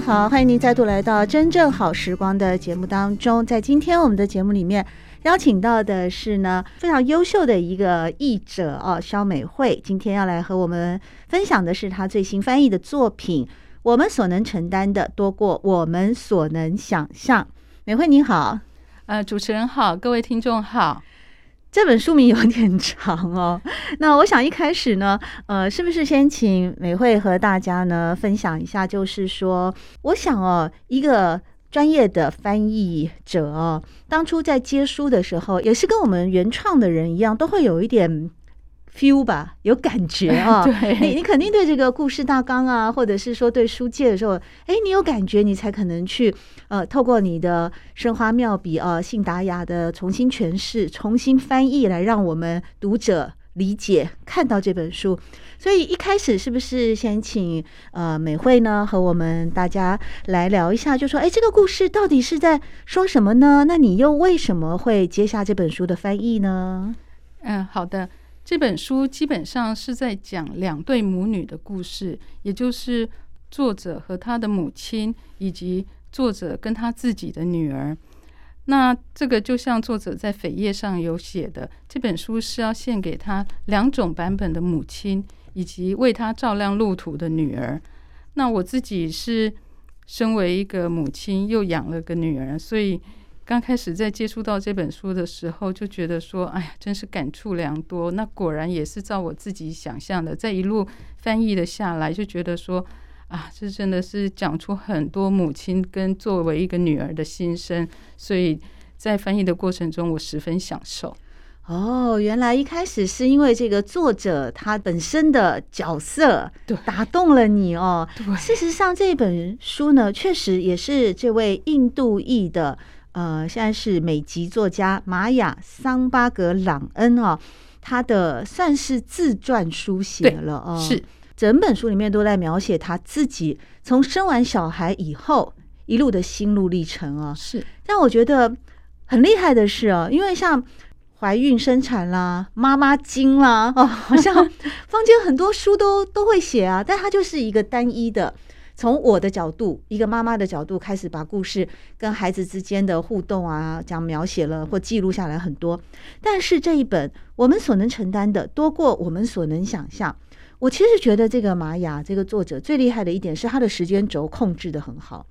好，欢迎您再度来到《真正好时光》的节目当中。在今天我们的节目里面，邀请到的是呢非常优秀的一个译者哦，肖美惠。今天要来和我们分享的是她最新翻译的作品《我们所能承担的多过我们所能想象》。美惠你好，呃，主持人好，各位听众好。这本书名有点长哦，那我想一开始呢，呃，是不是先请美惠和大家呢分享一下？就是说，我想哦，一个专业的翻译者哦，当初在接书的时候，也是跟我们原创的人一样，都会有一点。Feel 吧，有感觉 啊！对，你你肯定对这个故事大纲啊，或者是说对书界的时候，哎，你有感觉，你才可能去呃，透过你的生花妙笔啊，信达雅的重新诠释、重新翻译，来让我们读者理解、看到这本书。所以一开始是不是先请呃美惠呢和我们大家来聊一下，就说哎，这个故事到底是在说什么呢？那你又为什么会接下这本书的翻译呢？嗯，好的。这本书基本上是在讲两对母女的故事，也就是作者和他的母亲，以及作者跟他自己的女儿。那这个就像作者在扉页上有写的，这本书是要献给他两种版本的母亲，以及为他照亮路途的女儿。那我自己是身为一个母亲，又养了个女儿，所以。刚开始在接触到这本书的时候，就觉得说：“哎呀，真是感触良多。”那果然也是照我自己想象的，在一路翻译的下来，就觉得说：“啊，这真的是讲出很多母亲跟作为一个女儿的心声。”所以在翻译的过程中，我十分享受。哦，原来一开始是因为这个作者他本身的角色打动了你哦。对，事实上这本书呢，确实也是这位印度裔的。呃，现在是美籍作家玛雅桑巴格朗恩哦，他的算是自传书写了哦，是整本书里面都在描写他自己从生完小孩以后一路的心路历程啊、哦，是让我觉得很厉害的是哦，因为像怀孕生产啦、妈妈经啦哦，好像 坊间很多书都都会写啊，但它就是一个单一的。从我的角度，一个妈妈的角度开始，把故事跟孩子之间的互动啊，讲描写了或记录下来很多。但是这一本我们所能承担的多过我们所能想象。我其实觉得这个玛雅这个作者最厉害的一点是他的时间轴控制得很好。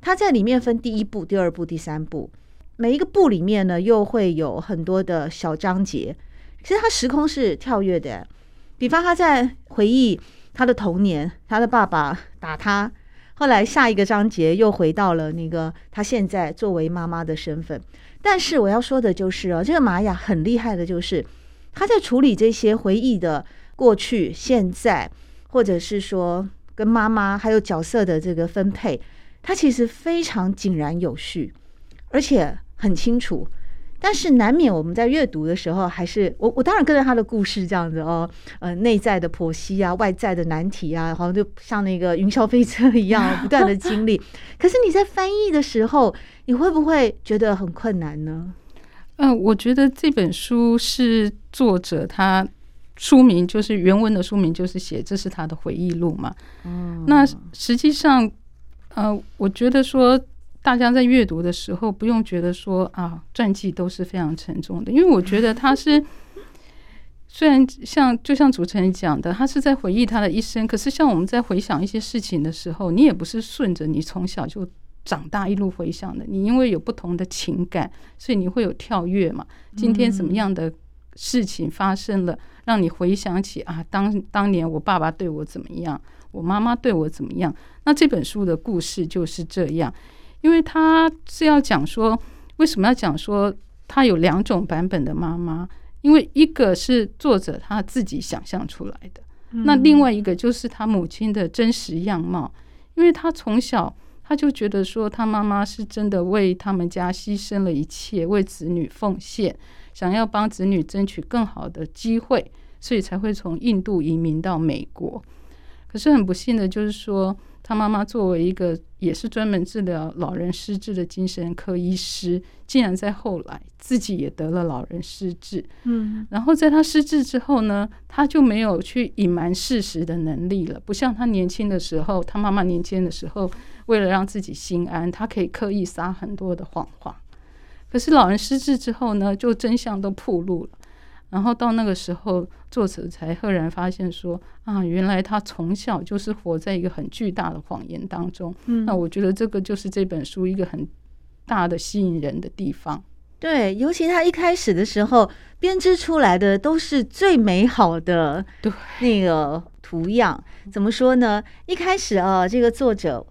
他在里面分第一部、第二部、第三部，每一个部里面呢又会有很多的小章节。其实他时空是跳跃的，比方他在回忆。他的童年，他的爸爸打他，后来下一个章节又回到了那个他现在作为妈妈的身份。但是我要说的就是哦，这个玛雅很厉害的，就是他在处理这些回忆的过去、现在，或者是说跟妈妈还有角色的这个分配，他其实非常井然有序，而且很清楚。但是难免我们在阅读的时候，还是我我当然跟着他的故事这样子哦，呃，内在的剖析啊，外在的难题啊，好像就像那个云霄飞车一样 不断的经历。可是你在翻译的时候，你会不会觉得很困难呢？嗯、呃，我觉得这本书是作者他书名就是原文的书名就是写这是他的回忆录嘛。嗯，那实际上，呃，我觉得说。大家在阅读的时候，不用觉得说啊，传记都是非常沉重的，因为我觉得他是 虽然像就像主持人讲的，他是在回忆他的一生，可是像我们在回想一些事情的时候，你也不是顺着你从小就长大一路回想的，你因为有不同的情感，所以你会有跳跃嘛。今天怎么样的事情发生了，让你回想起啊，当当年我爸爸对我怎么样，我妈妈对我怎么样？那这本书的故事就是这样。因为他是要讲说，为什么要讲说他有两种版本的妈妈？因为一个是作者他自己想象出来的，嗯、那另外一个就是他母亲的真实样貌，因为他从小他就觉得说，他妈妈是真的为他们家牺牲了一切，为子女奉献，想要帮子女争取更好的机会，所以才会从印度移民到美国。可是很不幸的就是说，他妈妈作为一个也是专门治疗老人失智的精神科医师，竟然在后来自己也得了老人失智。嗯，然后在他失智之后呢，他就没有去隐瞒事实的能力了，不像他年轻的时候，他妈妈年轻的时候，为了让自己心安，他可以刻意撒很多的谎话。可是老人失智之后呢，就真相都暴露了。然后到那个时候，作者才赫然发现说啊，原来他从小就是活在一个很巨大的谎言当中。嗯，那我觉得这个就是这本书一个很大的吸引人的地方。对，尤其他一开始的时候编织出来的都是最美好的那个图样。怎么说呢？一开始啊，这个作者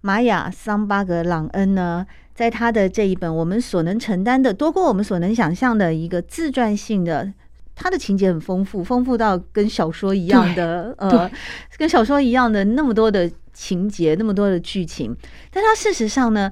玛雅桑巴格朗恩呢。在他的这一本《我们所能承担的多过我们所能想象的》一个自传性的，他的情节很丰富，丰富到跟小说一样的，呃，跟小说一样的那么多的情节，那么多的剧情。但他事实上呢，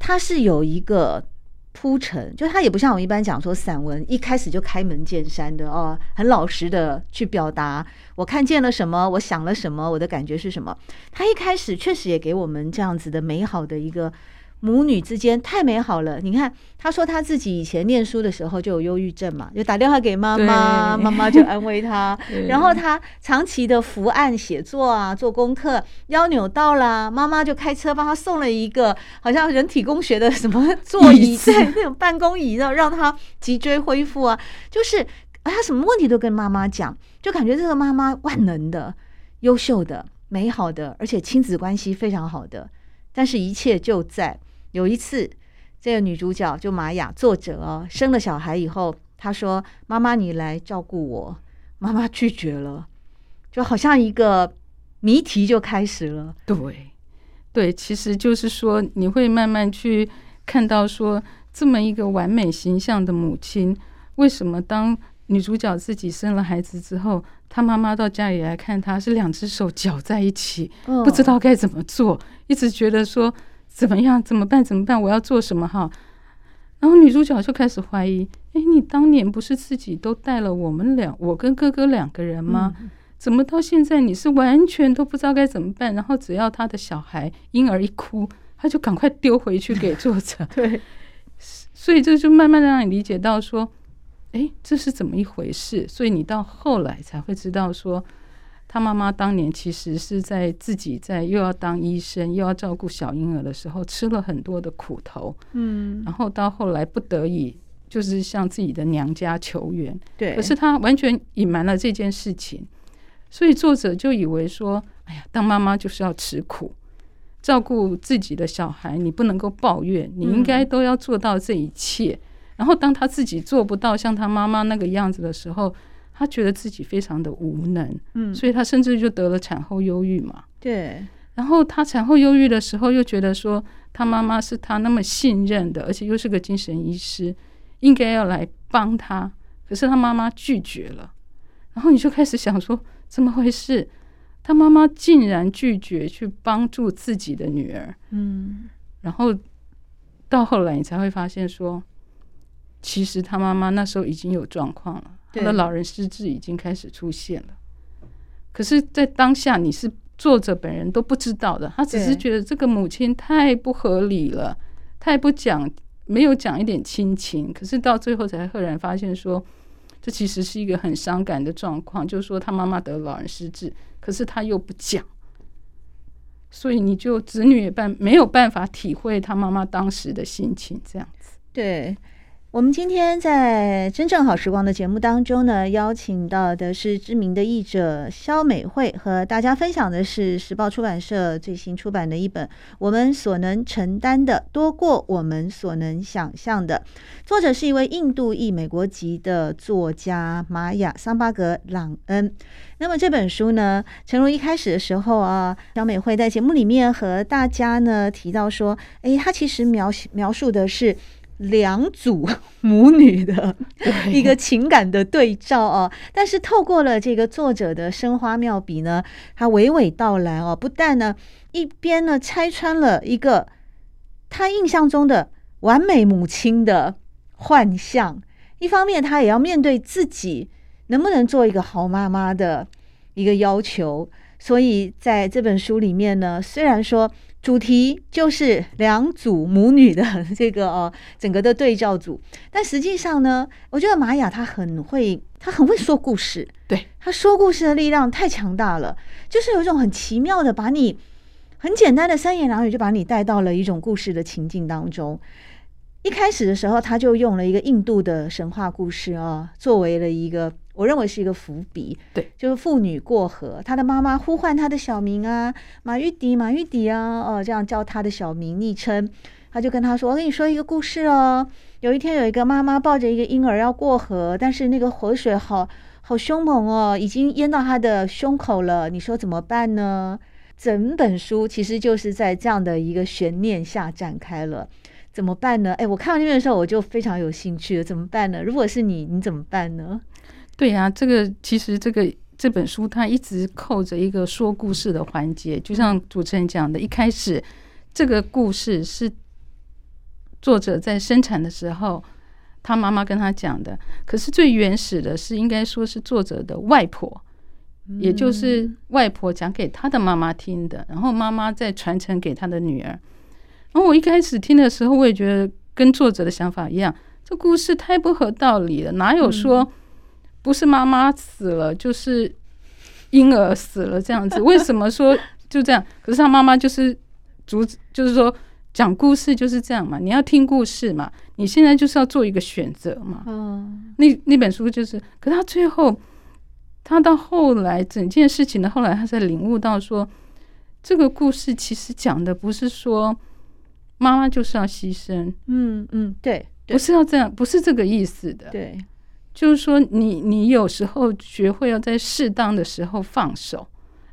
他是有一个铺陈，就他也不像我们一般讲说散文一开始就开门见山的哦，很老实的去表达我看见了什么，我想了什么，我的感觉是什么。他一开始确实也给我们这样子的美好的一个。母女之间太美好了。你看，他说他自己以前念书的时候就有忧郁症嘛，就打电话给妈妈，妈妈就安慰他。然后他长期的伏案写作啊，做功课，腰扭到了，妈妈就开车帮他送了一个好像人体工学的什么座椅，对 那种办公椅，让让他脊椎恢复啊。就是他什么问题都跟妈妈讲，就感觉这个妈妈万能的、优秀的、美好的，而且亲子关系非常好的。但是，一切就在。有一次，这个女主角就玛雅作者哦，生了小孩以后，她说：“妈妈，你来照顾我。”妈妈拒绝了，就好像一个谜题就开始了。对，对，其实就是说，你会慢慢去看到说，这么一个完美形象的母亲，为什么当女主角自己生了孩子之后，她妈妈到家里来看她，是两只手搅在一起，不知道该怎么做，一直觉得说。怎么样？怎么办？怎么办？我要做什么？哈！然后女主角就开始怀疑：哎，你当年不是自己都带了我们两，我跟哥哥两个人吗？怎么到现在你是完全都不知道该怎么办？然后只要他的小孩婴儿一哭，他就赶快丢回去给作者。对，所以这就慢慢的让你理解到说，哎，这是怎么一回事？所以你到后来才会知道说。他妈妈当年其实是在自己在又要当医生又要照顾小婴儿的时候吃了很多的苦头，嗯，然后到后来不得已就是向自己的娘家求援，对，可是他完全隐瞒了这件事情，所以作者就以为说，哎呀，当妈妈就是要吃苦，照顾自己的小孩，你不能够抱怨，你应该都要做到这一切，然后当他自己做不到像他妈妈那个样子的时候。他觉得自己非常的无能，嗯，所以他甚至就得了产后忧郁嘛。对，然后他产后忧郁的时候，又觉得说他妈妈是他那么信任的，而且又是个精神医师，应该要来帮他，可是他妈妈拒绝了。然后你就开始想说，怎么回事？他妈妈竟然拒绝去帮助自己的女儿，嗯，然后到后来你才会发现说，其实他妈妈那时候已经有状况了。他的老人失智已经开始出现了，可是，在当下你是作者本人都不知道的，他只是觉得这个母亲太不合理了，太不讲，没有讲一点亲情。可是到最后才赫然发现说，这其实是一个很伤感的状况，就是说他妈妈得老人失智，可是他又不讲，所以你就子女也办没有办法体会他妈妈当时的心情，这样子。对。我们今天在真正好时光的节目当中呢，邀请到的是知名的译者肖美慧，和大家分享的是时报出版社最新出版的一本《我们所能承担的多过我们所能想象的》，作者是一位印度裔美国籍的作家玛雅桑巴格朗恩。那么这本书呢，诚如一开始的时候啊，肖美慧在节目里面和大家呢提到说，诶，他其实描描述的是。两组 母女的一个情感的对照哦。但是透过了这个作者的生花妙笔呢，他娓娓道来哦，不但呢一边呢拆穿了一个他印象中的完美母亲的幻象，一方面他也要面对自己能不能做一个好妈妈的一个要求。所以在这本书里面呢，虽然说。主题就是两组母女的这个哦，整个的对照组。但实际上呢，我觉得玛雅她很会，她很会说故事。对，她说故事的力量太强大了，就是有一种很奇妙的，把你很简单的三言两语就把你带到了一种故事的情境当中。一开始的时候，他就用了一个印度的神话故事啊，作为了一个。我认为是一个伏笔，对，就是妇女过河，她的妈妈呼唤她的小名啊，马玉迪，马玉迪啊，哦，这样叫她的小名昵称，他就跟她说：“我跟你说一个故事哦，有一天有一个妈妈抱着一个婴儿要过河，但是那个河水好好凶猛哦，已经淹到她的胸口了，你说怎么办呢？”整本书其实就是在这样的一个悬念下展开了，怎么办呢？哎，我看到那边的时候我就非常有兴趣了，怎么办呢？如果是你，你怎么办呢？对呀、啊，这个其实这个这本书它一直扣着一个说故事的环节，就像主持人讲的，一开始这个故事是作者在生产的时候，他妈妈跟他讲的。可是最原始的是应该说是作者的外婆，也就是外婆讲给他的妈妈听的，然后妈妈再传承给他的女儿。然后我一开始听的时候，我也觉得跟作者的想法一样，这故事太不合道理了，哪有说？不是妈妈死了，就是婴儿死了这样子。为什么说就这样？可是他妈妈就是阻止，就是说讲故事就是这样嘛。你要听故事嘛，你现在就是要做一个选择嘛。嗯，那那本书就是，可他最后，他到后来整件事情的后来，他才领悟到说，这个故事其实讲的不是说妈妈就是要牺牲。嗯嗯，对，不是要这样，不是这个意思的。对。就是说你，你有时候学会要在适当的时候放手，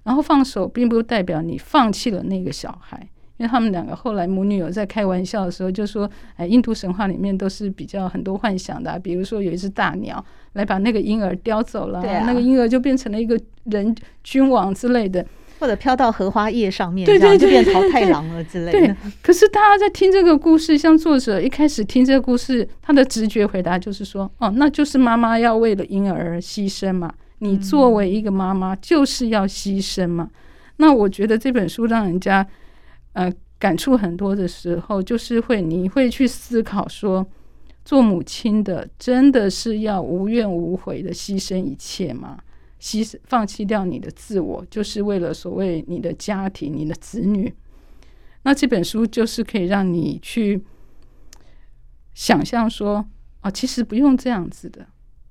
然后放手并不代表你放弃了那个小孩，因为他们两个后来母女有在开玩笑的时候就说，哎，印度神话里面都是比较很多幻想的，比如说有一只大鸟来把那个婴儿叼走了，那个婴儿就变成了一个人君王之类的。或者飘到荷花叶上面，对对对，就变桃太郎了之类的。对，可是大家在听这个故事，像作者一开始听这个故事，他的直觉回答就是说：“哦，那就是妈妈要为了婴儿而牺牲嘛。你作为一个妈妈，就是要牺牲嘛。”那我觉得这本书让人家呃感触很多的时候，就是会你会去思考说，做母亲的真的是要无怨无悔的牺牲一切吗？牺牲、放弃掉你的自我，就是为了所谓你的家庭、你的子女。那这本书就是可以让你去想象说，啊，其实不用这样子的。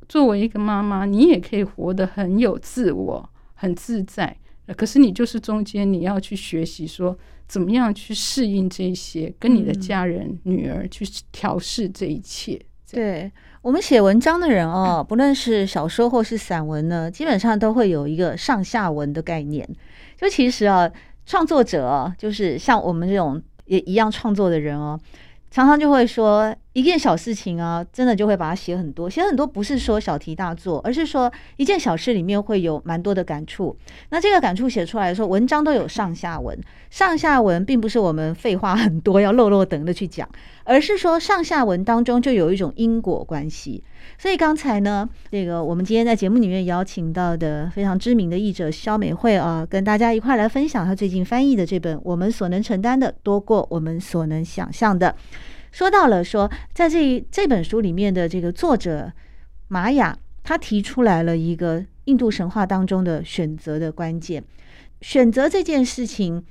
作为一个妈妈，你也可以活得很有自我、很自在。可是你就是中间你要去学习说，怎么样去适应这些，跟你的家人、嗯、女儿去调试这一切。对。我们写文章的人哦，不论是小说或是散文呢，基本上都会有一个上下文的概念。就其实啊，创作者，就是像我们这种也一样创作的人哦，常常就会说。一件小事情啊，真的就会把它写很多，写很多不是说小题大做，而是说一件小事里面会有蛮多的感触。那这个感触写出来的时候，文章都有上下文。上下文并不是我们废话很多要落落等的去讲，而是说上下文当中就有一种因果关系。所以刚才呢，这个我们今天在节目里面邀请到的非常知名的译者肖美慧啊，跟大家一块来分享她最近翻译的这本《我们所能承担的多过我们所能想象的》。说到了说，在这这本书里面的这个作者玛雅，他提出来了一个印度神话当中的选择的关键。选择这件事情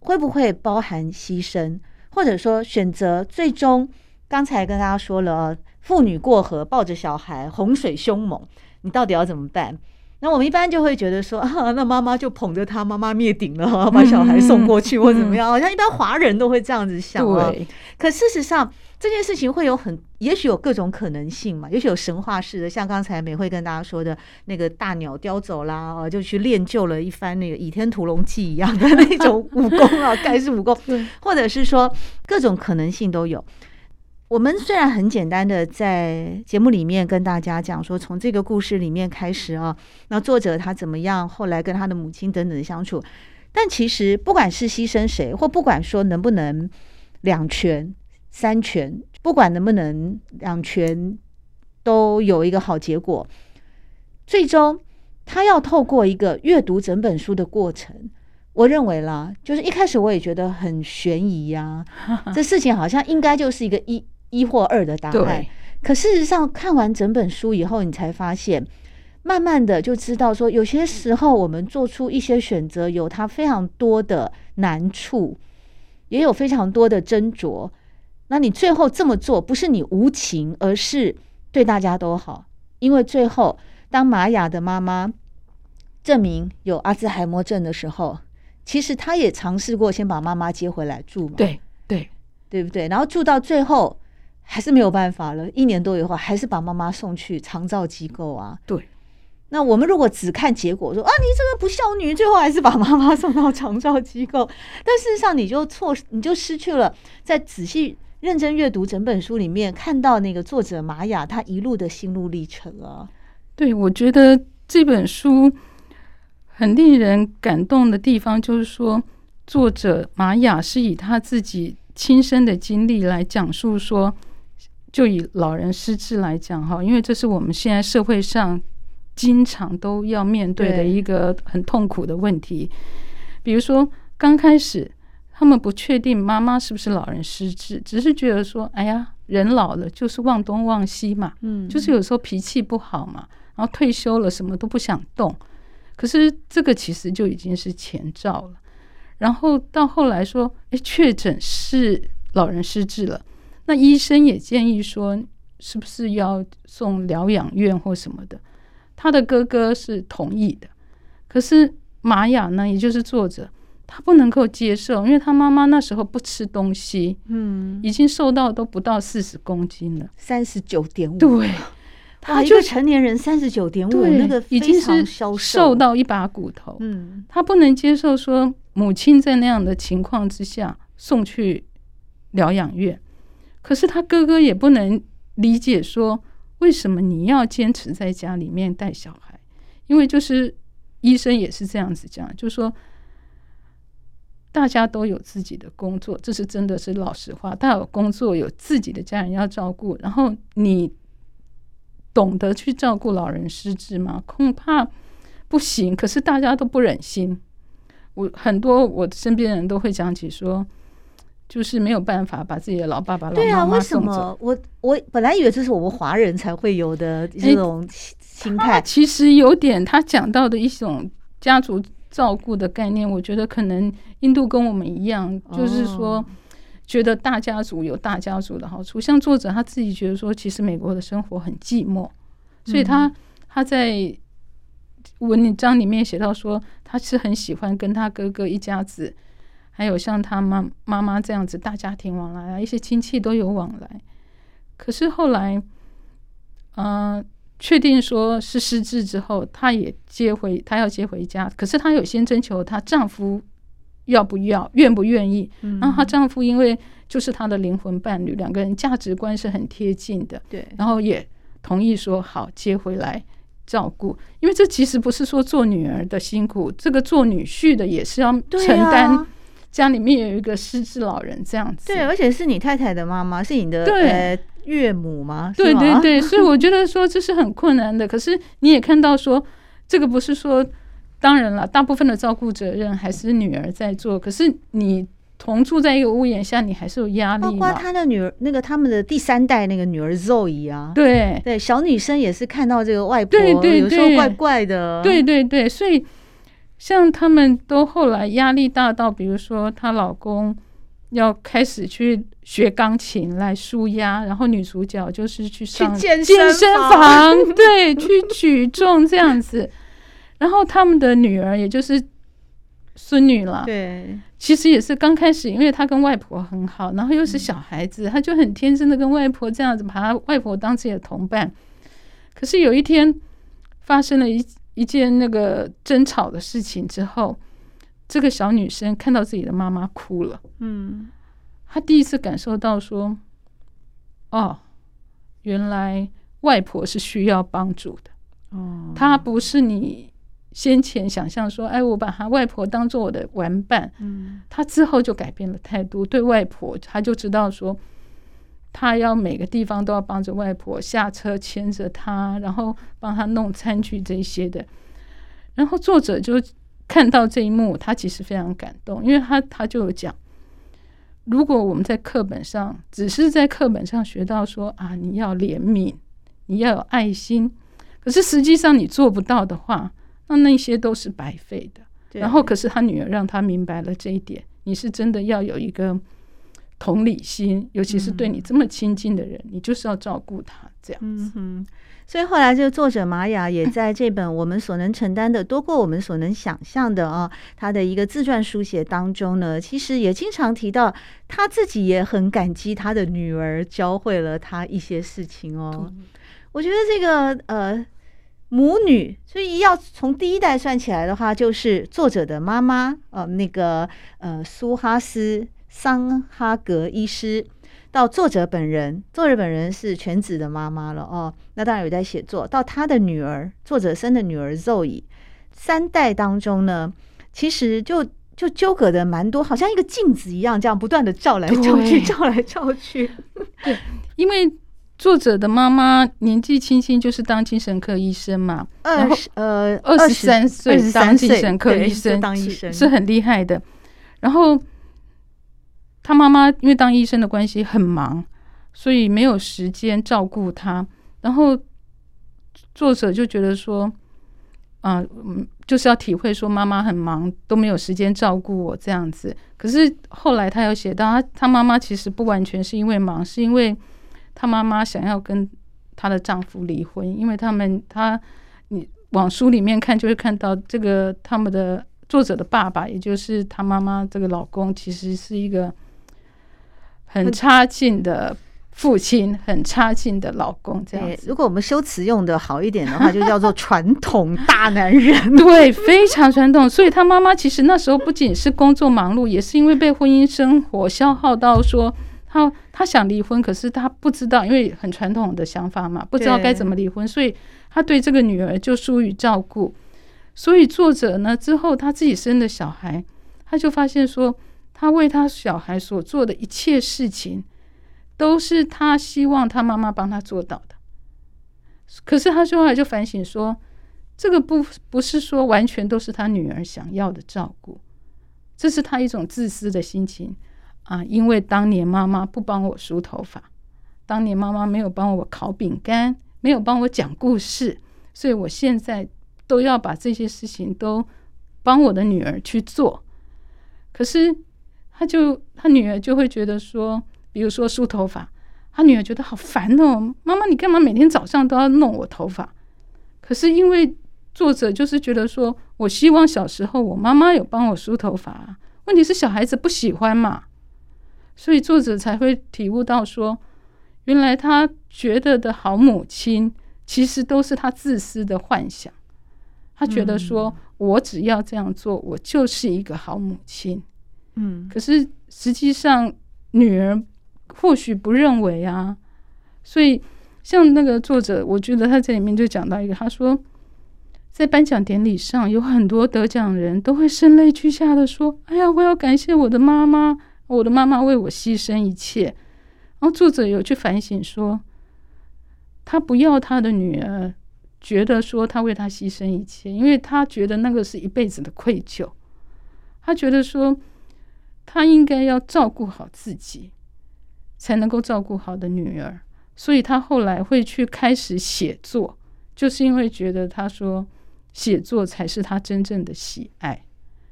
会不会包含牺牲，或者说选择最终，刚才跟大家说了，妇女过河抱着小孩，洪水凶猛，你到底要怎么办？那我们一般就会觉得说，啊，那妈妈就捧着他，妈妈灭顶了，把小孩送过去或怎么样？好像一般华人都会这样子想。啊。可事实上，这件事情会有很，也许有各种可能性嘛。也许有神话式的，像刚才美惠跟大家说的那个大鸟叼走啦，哦，就去练就了一番那个倚天屠龙记一样的那种武功啊，盖世武功。或者是说各种可能性都有。我们虽然很简单的在节目里面跟大家讲说，从这个故事里面开始啊，那作者他怎么样，后来跟他的母亲等等的相处，但其实不管是牺牲谁，或不管说能不能两全三全，不管能不能两全都有一个好结果，最终他要透过一个阅读整本书的过程。我认为啦，就是一开始我也觉得很悬疑呀、这事情好像应该就是一个一一或二的答案。可事实上，看完整本书以后，你才发现，慢慢的就知道说，有些时候我们做出一些选择，有它非常多的难处，也有非常多的斟酌。那你最后这么做，不是你无情，而是对大家都好。因为最后，当玛雅的妈妈证明有阿兹海默症的时候。其实他也尝试过先把妈妈接回来住嘛，对对对不对？然后住到最后还是没有办法了，一年多以后还是把妈妈送去长照机构啊。对，那我们如果只看结果说啊，你这个不孝女，最后还是把妈妈送到长照机构，但事实上你就错，你就失去了在仔细认真阅读整本书里面看到那个作者玛雅她一路的心路历程啊。对，我觉得这本书。很令人感动的地方，就是说，作者玛雅是以她自己亲身的经历来讲述说，就以老人失智来讲哈，因为这是我们现在社会上经常都要面对的一个很痛苦的问题。比如说，刚开始他们不确定妈妈是不是老人失智，只是觉得说，哎呀，人老了就是忘东忘西嘛，嗯，就是有时候脾气不好嘛，然后退休了什么都不想动。可是这个其实就已经是前兆了，然后到后来说，哎，确诊是老人失智了，那医生也建议说，是不是要送疗养院或什么的？他的哥哥是同意的，可是玛雅呢，也就是作者，他不能够接受，因为他妈妈那时候不吃东西，嗯，已经瘦到都不到四十公斤了，三十九点五，对。他就成年人三十九点五，那个已经是瘦到一把骨头。嗯，他不能接受说母亲在那样的情况之下送去疗养院，可是他哥哥也不能理解说为什么你要坚持在家里面带小孩，因为就是医生也是这样子讲，就说大家都有自己的工作，这是真的是老实话，他有工作，有自己的家人要照顾，然后你。懂得去照顾老人失智吗？恐怕不行。可是大家都不忍心。我很多我身边人都会讲起说，就是没有办法把自己的老爸爸、老妈。对啊，为什么？我我本来以为这是我们华人才会有的这种心态。欸，其实有点他讲到的一种家族照顾的概念，我觉得可能印度跟我们一样，就是说。哦觉得大家族有大家族的好处，像作者他自己觉得说，其实美国的生活很寂寞，所以他他在文章里面写到说，他是很喜欢跟他哥哥一家子，还有像他妈妈妈这样子大家庭往来啊，一些亲戚都有往来。可是后来，嗯、呃，确定说是失智之后，她也接回，她要接回家，可是她有先征求她丈夫。要不要，愿不愿意？然后她丈夫因为就是她的灵魂伴侣，两个人价值观是很贴近的，对。然后也同意说好接回来照顾，因为这其实不是说做女儿的辛苦，这个做女婿的也是要承担家里面有一个失智老人这样子。对，而且是你太太的妈妈，是你的对、呃、岳母吗？对对对，所以我觉得说这是很困难的。可是你也看到说，这个不是说。当然了，大部分的照顾责任还是女儿在做。可是你同住在一个屋檐下，你还是有压力。包括他的女儿，那个他们的第三代那个女儿 Zoe 啊，对对，小女生也是看到这个外婆，对对对，有时候怪怪的。对对对，所以像他们都后来压力大到，比如说她老公要开始去学钢琴来舒压，然后女主角就是去上健身房，对，去举重这样子。然后他们的女儿，也就是孙女了，对，其实也是刚开始，因为她跟外婆很好，然后又是小孩子，她就很天真的跟外婆这样子，把她外婆当自己的同伴。可是有一天发生了一一件那个争吵的事情之后，这个小女生看到自己的妈妈哭了，嗯，她第一次感受到说，哦，原来外婆是需要帮助的。哦，她不是你先前想象说，哎，我把她外婆当做我的玩伴。嗯，她之后就改变了态度，对外婆，她就知道说，他要每个地方都要帮着外婆下车，牵着她，然后帮她弄餐具这些的。然后作者就看到这一幕，他其实非常感动，因为他他就有讲。如果我们在课本上只是在课本上学到说啊，你要怜悯，你要有爱心，可是实际上你做不到的话，那那些都是白费的。然后，可是他女儿让他明白了这一点，你是真的要有一个同理心，尤其是对你这么亲近的人，嗯、你就是要照顾他这样子。嗯所以后来，这个作者玛雅也在这本《我们所能承担的多过我们所能想象的》啊，他的一个自传书写当中呢，其实也经常提到他自己也很感激他的女儿教会了他一些事情哦。我觉得这个呃母女，所以要从第一代算起来的话，就是作者的妈妈呃那个呃苏哈斯桑哈格医师。到作者本人，作者本人是全职的妈妈了哦。那当然有在写作。到他的女儿，作者生的女儿 Zoe，三代当中呢，其实就就纠葛的蛮多，好像一个镜子一样，这样不断的照来照去，照来照去。对，因为作者的妈妈年纪轻轻就是当精神科医生嘛，二十呃二十三岁当精神科医生，当医生是很厉害的。然后。他妈妈因为当医生的关系很忙，所以没有时间照顾他。然后作者就觉得说，啊，嗯，就是要体会说妈妈很忙，都没有时间照顾我这样子。可是后来他有写到，他他妈妈其实不完全是因为忙，是因为他妈妈想要跟她的丈夫离婚，因为他们他你往书里面看就会看到这个他们的作者的爸爸，也就是他妈妈这个老公，其实是一个。很差劲的父亲，很差劲的老公，这样子。如果我们修辞用的好一点的话，就叫做传统大男人。对，非常传统。所以他妈妈其实那时候不仅是工作忙碌，也是因为被婚姻生活消耗到，说他他想离婚，可是他不知道，因为很传统的想法嘛，不知道该怎么离婚，所以他对这个女儿就疏于照顾。所以作者呢，之后他自己生的小孩，他就发现说。他为他小孩所做的一切事情，都是他希望他妈妈帮他做到的。可是他后来就反省说，这个不不是说完全都是他女儿想要的照顾，这是他一种自私的心情啊！因为当年妈妈不帮我梳头发，当年妈妈没有帮我烤饼干，没有帮我讲故事，所以我现在都要把这些事情都帮我的女儿去做。可是。他就他女儿就会觉得说，比如说梳头发，他女儿觉得好烦哦，妈妈你干嘛每天早上都要弄我头发？可是因为作者就是觉得说，我希望小时候我妈妈有帮我梳头发啊，问题是小孩子不喜欢嘛，所以作者才会体悟到说，原来他觉得的好母亲，其实都是他自私的幻想。他觉得说我只要这样做，我就是一个好母亲。嗯，可是实际上女儿或许不认为啊，所以像那个作者，我觉得他这里面就讲到一个，他说在颁奖典礼上有很多得奖人都会声泪俱下的说：“哎呀，我要感谢我的妈妈，我的妈妈为我牺牲一切。”然后作者有去反省说，他不要他的女儿觉得说他为他牺牲一切，因为他觉得那个是一辈子的愧疚，他觉得说。他应该要照顾好自己，才能够照顾好的女儿。所以他后来会去开始写作，就是因为觉得他说写作才是他真正的喜爱。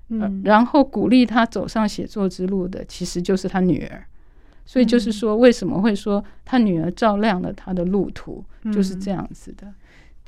嗯，然后鼓励他走上写作之路的，其实就是他女儿。所以就是说，为什么会说他女儿照亮了他的路途，就是这样子的。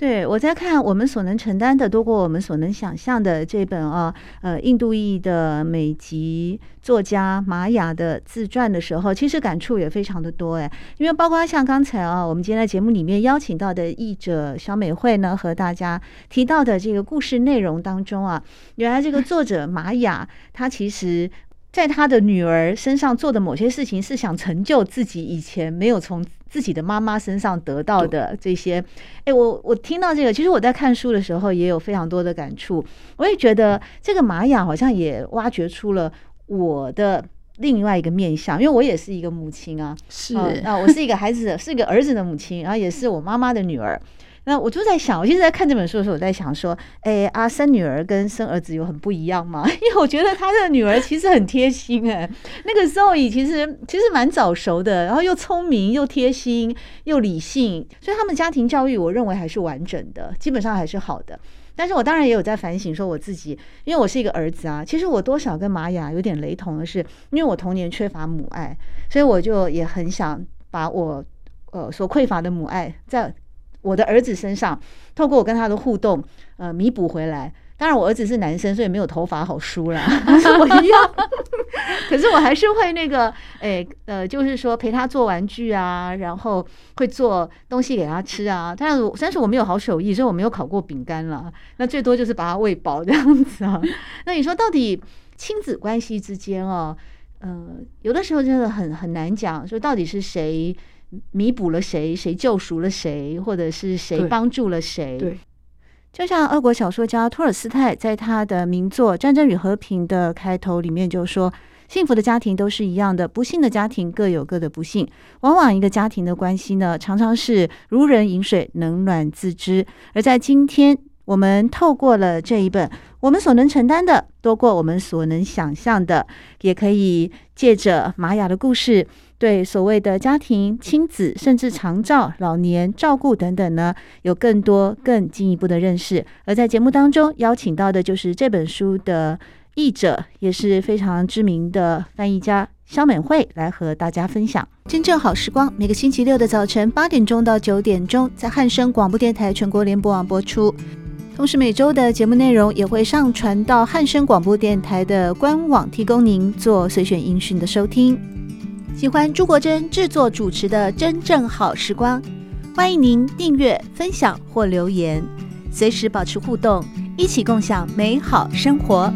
对，我在看我们所能承担的多过我们所能想象的这本啊，呃，印度裔的美籍作家玛雅的自传的时候，其实感触也非常的多哎，因为包括像刚才啊，我们今天在节目里面邀请到的译者小美惠呢，和大家提到的这个故事内容当中啊，原来这个作者玛雅，她其实在他的女儿身上做的某些事情，是想成就自己以前没有从自己的妈妈身上得到的这些。哎，我我听到这个，其实我在看书的时候也有非常多的感触。我也觉得这个玛雅好像也挖掘出了我的另外一个面相，因为我也是一个母亲啊，是啊，我是一个孩子的，是一个儿子的母亲，然后也是我妈妈的女儿。那我就在想，我其实在看这本书的时候，我在想说，哎啊，生女儿跟生儿子有很不一样吗？因为我觉得他的女儿其实很贴心哎，那个时候也其实其实蛮早熟的，然后又聪明又贴心又理性，所以他们家庭教育我认为还是完整的，基本上还是好的。但是我当然也有在反省说我自己，因为我是一个儿子啊，其实我多少跟玛雅有点雷同的是，因为我童年缺乏母爱，所以我就也很想把我呃所匮乏的母爱在。我的儿子身上，透过我跟他的互动，呃，弥补回来。当然，我儿子是男生，所以没有头发好梳啦，跟我一样。可是我还是会那个，哎，呃，就是说陪他做玩具啊，然后会做东西给他吃啊。但是，但是我没有好手艺，所以我没有烤过饼干啦。那最多就是把他喂饱这样子啊。那你说到底亲子关系之间哦，呃，有的时候真的很很难讲，说到底是谁。弥补了谁？谁救赎了谁？或者是谁帮助了谁？对，就像俄国小说家托尔斯泰在他的名作《战争与和平》的开头里面就说：“幸福的家庭都是一样的，不幸的家庭各有各的不幸。往往一个家庭的关系呢，常常是如人饮水，冷暖自知。而在今天，我们透过了这一本，我们所能承担的多过我们所能想象的，也可以借着玛雅的故事。”对所谓的家庭、亲子，甚至长照、老年照顾等等呢，有更多、更进一步的认识。而在节目当中邀请到的就是这本书的译者，也是非常知名的翻译家肖美慧，来和大家分享真正好时光。每个星期六的早晨八点钟到九点钟，在汉声广播电台全国联播网播出。同时，每周的节目内容也会上传到汉声广播电台的官网，提供您做随选音讯的收听。喜欢朱国珍制作主持的《真正好时光》，欢迎您订阅、分享或留言，随时保持互动，一起共享美好生活。